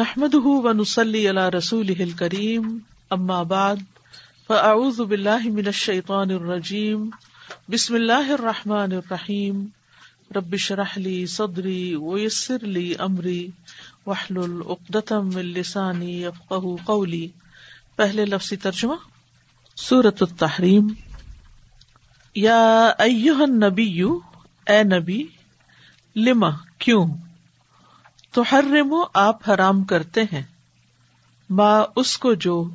نحمد و نسلی اللہ رسول کریم اما بعد فاعوذ باللہ من الشیطان الرجیم بسم اللہ الرحمٰن الرحیم ربش رحلی صدری ویسر لی امری وحل العقدم السانی افقہ قولی پہلے لفظی ترجمہ سورت التحریم. یا ایوہ النبی، اے نبی لما کیوں؟ تو ہر رمو آپ حرام کرتے ہیں۔ با اس کو جو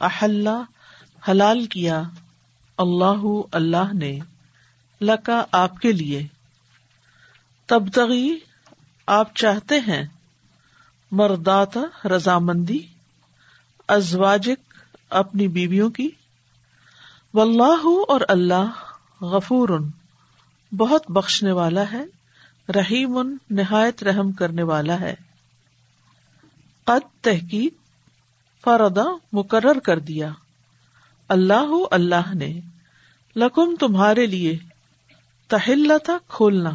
احلہ حلال کیا، اللہ اللہ نے لکا آپ کے لیے۔ تبتغی، آپ چاہتے ہیں۔ مردات رضامندی، ازواجک اپنی بیویوں کی۔ واللہ اور اللہ غفور، بہت بخشنے والا ہے۔ رحیم نہایت رحم کرنے والا ہے۔ قد تحقیق فردا مقرر کر دیا۔ اللہ اللہ نے لکم تمہارے لیے تہل تھا کھولنا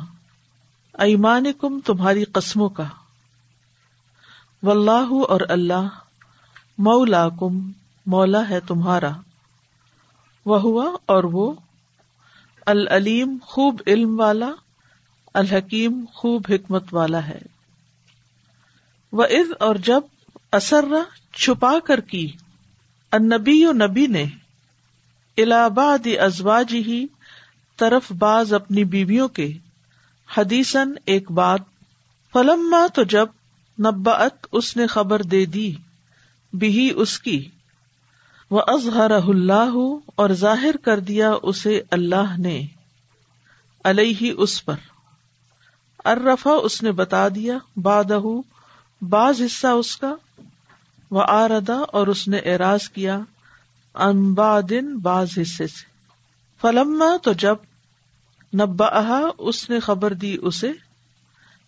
ایمان کم تمہاری قسموں کا۔ واللہ اور اللہ مولا کم مولا ہے تمہارا۔ وہ ہوا اور وہ العلیم، خوب علم والا الحکیم خوب حکمت والا ہے۔ وہ عز اور جب اثر چھپا کر کی انبی و نبی نے الہباد ازواج ہی طرف باز اپنی بیویوں کے حدیثن ایک بات فلم تو جب نبات اس نے خبر دے دی بھی اس کی وہ اظہر اللہ اور ظاہر کر دیا اسے اللہ نے علیہ اس پر۔ ارفا اس نے بتا دیا بادہ بعض حصہ اس کا وہ آردا اور اس نے اعراض کیا امبا دن بعض حصے سے۔ فلم تو جب نبا اس نے خبر دی اسے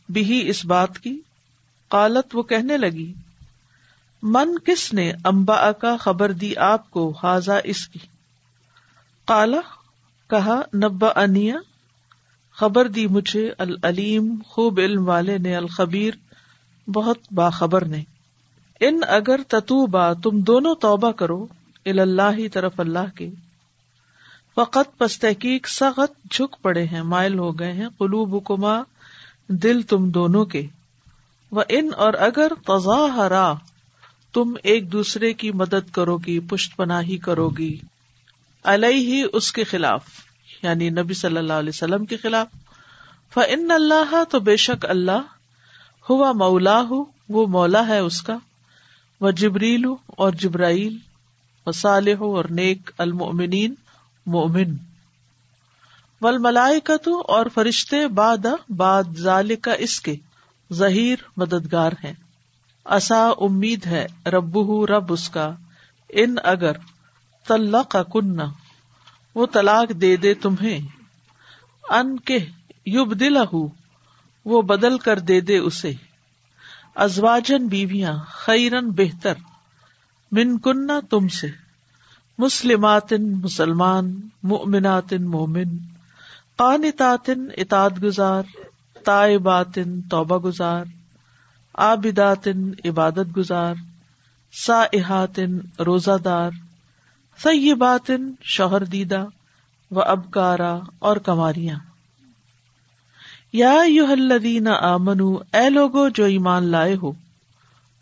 بھی اس بات کی، قالت وہ کہنے لگی، من کس نے امبا کا خبر دی آپ کو حاضا اس کی؟ کالا کہا نبا انیا خبر دی مجھے العلیم، خوب علم والے نے، الخبیر، بہت باخبر نے۔ ان اگر تتوبا تم دونوں توبہ کرو اللہ طرف اللہ کے۔ فقط پس تحقیق سخت جھک پڑے ہیں، مائل ہو گئے ہیں۔ قلوب کما دل تم دونوں کے۔ وہ ان اور اگر تضا ہرا تم ایک دوسرے کی مدد کرو گی، پشت پناہی کرو گی۔ ہی اس کے خلاف۔ یعنی نبی صلی اللہ علیہ وسلم کے خلاف۔ فن اللہ تو بے شک اللہ، ہوا مولا ہو وہ مولا ہے اس کا۔ وہ جبریل اور جبرائیل و صالح اور نیک المؤمنین مومن ول ملائکت اور فرشتے باد باد ظال کا اس کے۔ ظہیر مددگار ہیں۔ اصا امید ہے رب رب اس کا۔ ان اگر تل کا کننا وہ طلاق دے دے تمہیں۔ ان کے یوب دل وہ بدل کر دے دے اسے۔ ازواجن بیویاں خیرن بہتر۔ من کننا تم سے۔ مسلماتن مسلمان مومناتن مومن۔ قانتاتن اتاد گزار۔ تائباتن توبہ گزار۔ آبداتن عبادت گزار۔ سا روزہ دار۔ سی شوہر دیدہ و ابکارا اور کماریاں۔ یا یو الذین آمنو، اے لوگو جو ایمان لائے ہو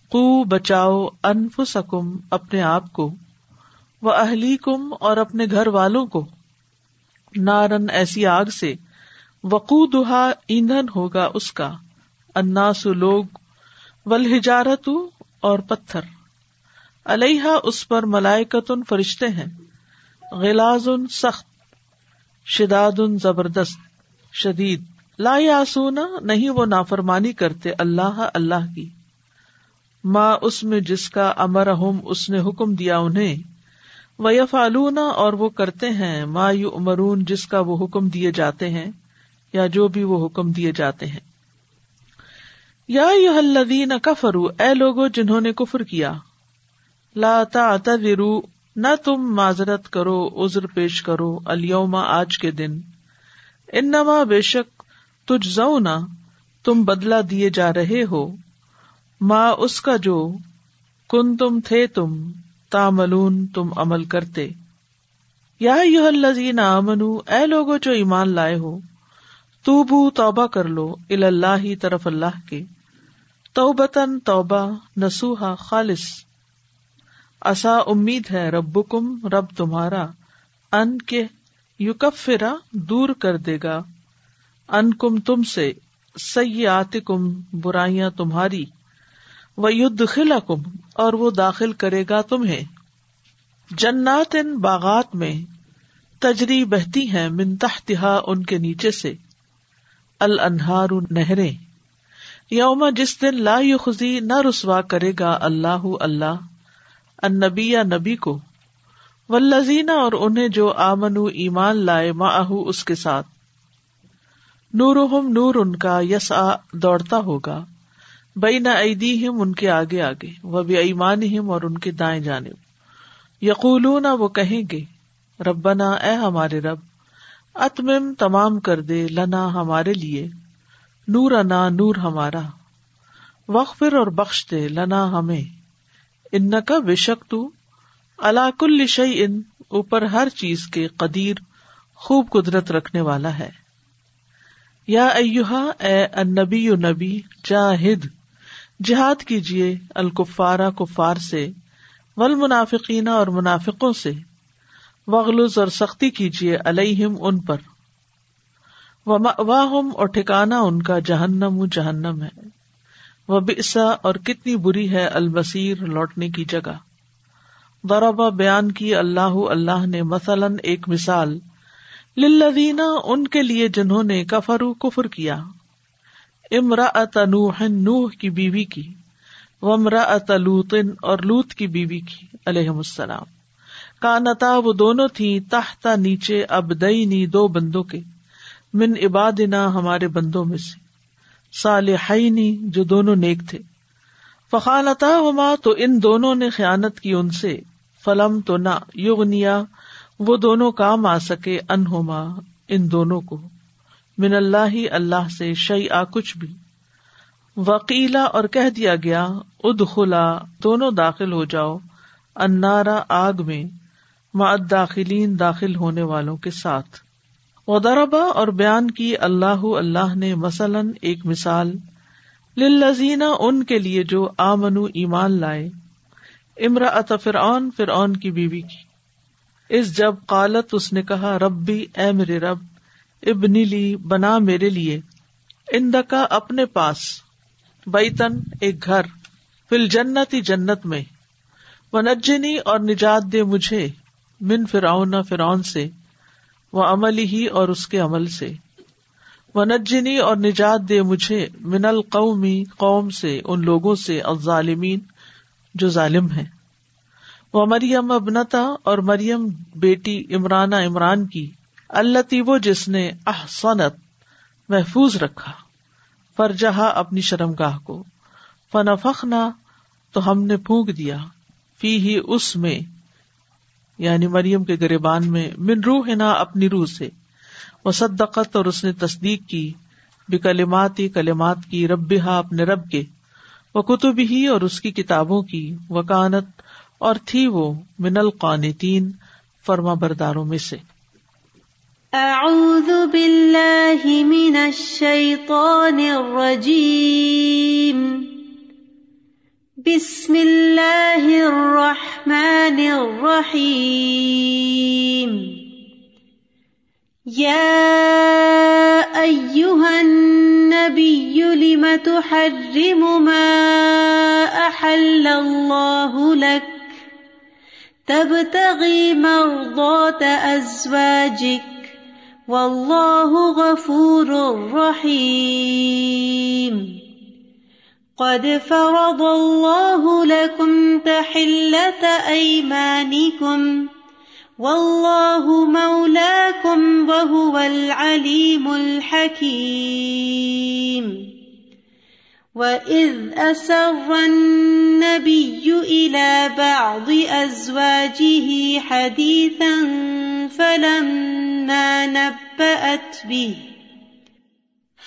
کو بچاؤ انفسکم اپنے آپ کو وہ اہلی کم اور اپنے گھر والوں کو۔ نارن ایسی آگ سے وقو دہا ایندھن ہوگا اس کا۔ اناس لوگ ولحجارت اور پتھر۔ علیہ اس پر ملائکتن فرشتے ہیں۔ غلاز ان سخت شداد ان زبردست، شدید۔ لا یاسونا نہیں وہ نافرمانی کرتے اللہ اللہ کی۔ ماں اس میں جس کا امر اس نے حکم دیا انہیں۔ وہ فالونا اور وہ کرتے ہیں۔ ما یو امرون جس کا وہ حکم دیے جاتے ہیں، یا جو بھی وہ حکم دیے جاتے ہیں۔ یا یو الذین کفرو اے لوگو جنہوں نے کفر کیا۔ لا تعتذروا، نہ تم معذرت کرو، عذر پیش کرو الیوما آج کے دن۔ انما بے شک تجھ زونا تم بدلا دیے جا رہے ہو۔ ماں اس کا جو کن تم تھے تم تاملون تم عمل کرتے۔ یا یو الزین امن اے لوگو جو ایمان لائے ہو تو بو توبہ کر لو اللہ طرف اللہ کے۔ توبتن توبہ نسوہا خالص۔ اصا امید ہے رب کم رب تمہارا، ان کے یوکفرا دور کر دے گا۔ ان کم تم سے سیات کم برائیاں تمہاری۔ وہ ید خلا کم اور وہ داخل کرے گا تمہیں۔ جنات ان باغات میں تجری بہتی ہیں منتہا ان کے نیچے سے۔ الانہار نہریں۔ یوم جس دن لا یخزی، نہ رسوا کرے گا اللہ اللہ۔ ان نبی یا نبی کو ولزینہ اور انہیں جو آمن ایمان لائے ماہ اس کے ساتھ۔ نور نور ان کا یس آ دوڑتا ہوگا بئی نہ ہم ان کے آگے آگے وہ بھی ایمان ہم اور ان کے دائیں جانب۔ یقول وہ کہیں گے، ربنا اے ہمارے رب، اتمم تمام کر دے لنا ہمارے لیے نور انا نور ہمارا۔ وقفر اور بخش دے لنا ہمیں۔ ان کا بے شک تو کل شعی ان اوپر ہر چیز کے قدیر، خوب قدرت رکھنے والا ہے۔ یا اے نبی نبی، جاہد، جہاد کیجیے الکفارا کفار سے ول منافقین اور منافقوں سے۔ وغلز اور سختی کیجیے الہم ان پر۔ واہم اور ٹھکانا ان کا جہنم جہنم ہے۔ وہ بسا اور کتنی بری ہے البصیر لوٹنے کی جگہ۔ ضربہ بیان کی اللہ اللہ نے مثلاً ایک مثال۔ للذین، ان کے لیے جنہوں نے کفرو کفر کیا۔ امرا نوح نوح کی بیوی کی۔ ومرا لوتن اور لوت کی بیوی کی علیہ السلام۔ کانتا، وہ دونوں تھی تحتا نیچے اب دئی دو بندوں کے۔ من عبادنا، ہمارے بندوں میں سے۔ صالحینی جو دونوں نیک تھے۔ فخانتا ہما تو ان دونوں نے خیانت کی ان سے۔ فلم تو نہ یغنیا، وہ دونوں کام آ سکے انہما، ان دونوں کو۔ من اللہ ہی اللہ سے شعی آ کچھ بھی۔ وکیلا اور کہہ دیا گیا اد خلا دونوں داخل ہو جاؤ۔ انارا آگ میں مد داخلین داخل ہونے والوں کے ساتھ۔ ودربا اور بیان کی اللہ اللہ نے مثلاً ایک مثال لزینہ ان کے لیے جو آمنو ایمان لائے۔ امرا فرعون فرعون کی بیوی کی۔ اس جب قالت، اس نے کہا، ربی، اے میرے رب، ابنی لی، بنا میرے لیے۔ اندکا، اپنے پاس۔ بیتن ایک گھر۔ فل جنتی جنت میں۔ وہ نجنی اور نجات دے مجھے من فراؤن فرعون سے۔ وہ عمل ہی اور اس کے عمل سے۔ وہ نجنی اور نجات دے مجھے من القومی قوم سے، ان لوگوں سے، الظالمین جو ظالم ہیں۔ وہ مریم ابنتا اور مریم بیٹی عمران عمران کی اللہ وہ جس نے احسنت محفوظ رکھا، فرجہا اپنی شرم گاہ کو۔ فنفخ نہ تو ہم نے پھونک دیا فی ہی اس میں یعنی مریم کے گریبان میں، من روح نہ اپنی روح سے۔ وہ صدقت اور اس نے تصدیق کی بھی کلمات ہی کلمات کی رب اپنے رب کے۔ وہ کتب ہی اور اس کی کتابوں کی۔ وکانت، اور تھی وہ من القانتین، فرما برداروں میں سے۔ اعوذ باللہ من الشیطان الرجیم۔ بسم اللہ الرحمن الرحیم۔ یا ایوہ النبی لم تحرم ما احل اللہ لک؟ تبتغي مرضات أزواجك والله غفور رحيم قد فرض الله لكم تحلة أيمانكم والله مولاكم وهو العليم الحكيم وَإِذْ أَسَرَّ النَّبِيُّ إِلَى بَعْضِ أَزْوَاجِهِ حَدِيثًا فَلَمَّا نَبَّأَتْ بِهِ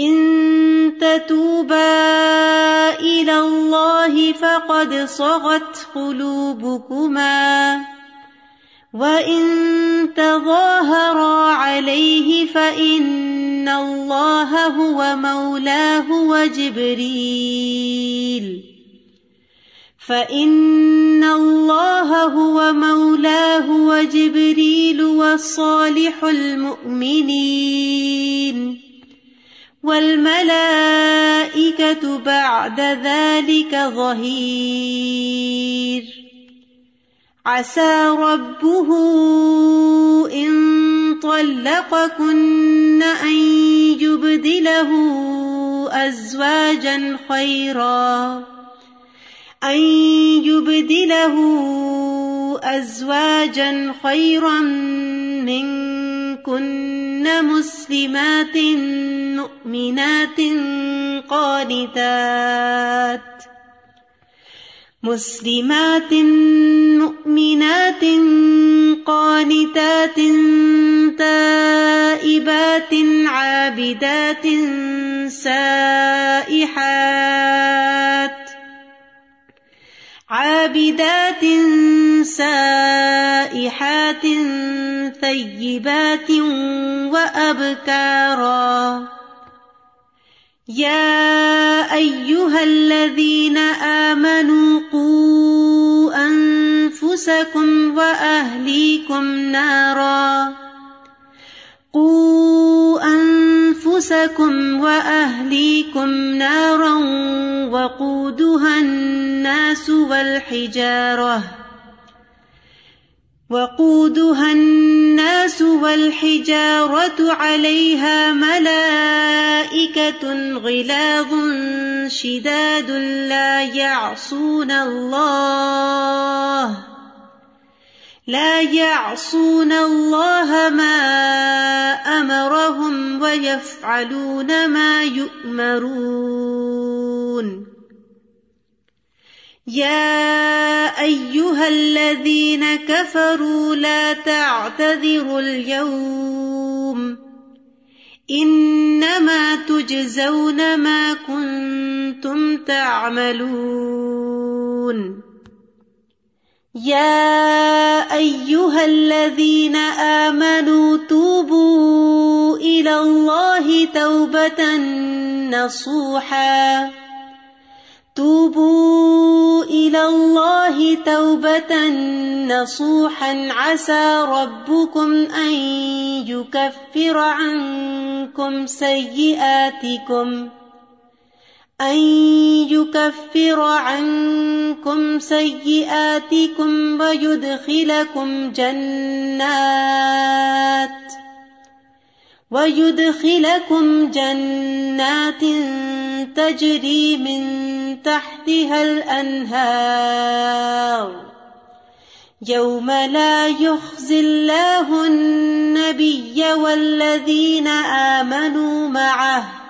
إن تتوبا إلى الله فقد صغت قلوبكما وإن تظاهرا عليه فإن الله هو مولاه وجبريل فإن الله هو مولاه وجبريل وصالح المؤمنين والملائكة بعد ذلك ظهير. عسى ربه إن طلقكن أن يبدله أزواجا خيرا. أن يبدله أزواجا خيرا منكن مسلمات مؤمنات قانتات مسلمات مؤمنات قانتات تائبات عابدات سائحات عابدات سائحات ثيبات وأبكارا. يا أيها الذين آمنوا قوا أنفسكم وأهليكم نارا. قوا أنفسكم وأهليكم نارا وقودها الناس والحجارة وقودها الناس والحجارة عليها ملائكة غلاظ شداد لا يعصون الله لا يعصون الله ما أمرهم ويفعلون ما يؤمرون. يا أيها الذين كفروا لا تعتذروا اليوم. إنما تجزون ما كنتم تعملون. يا أيها الذين آمنوا توبوا إلى الله توبة نصوحا توبوا إلى الله توبة نصوحا عسى ربكم أن يكفر عنكم سيئاتكم أن يكفر عنكم سيئاتكم ويدخلكم جنات ويدخلكم جنات تجري من تحتها الأنهار يوم لا يخزي الله النبي والذين آمنوا معه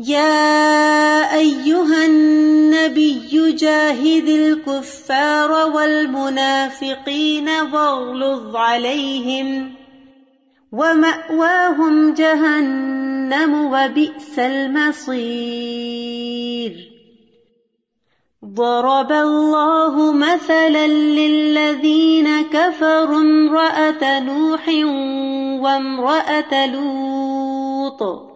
يا أيها النبي جاهد الكفار والمنافقين واغلظ عليهم ومأواهم جهنم وبئس المصير ضرب الله مثلا للذين كفروا امرأة نوح وامرأة لوط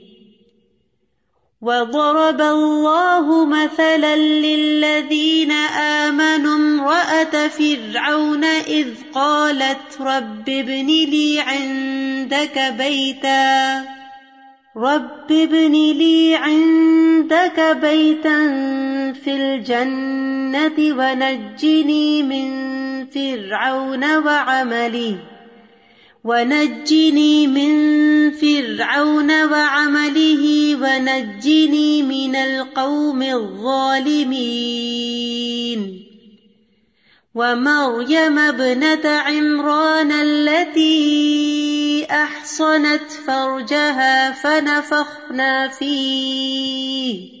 وضرب الله مثلا للذين آمنوا امرأة فرعون إذ قالت رب ابن لي عندك بيتا رب ابن لي عندك بيتا في الجنة ونجني من فرعون وعمله ونجني من فرعون وعمله ونجني من القوم الظالمين ومريم ابنة عمران التي أحصنت فرجها فنفخنا فيه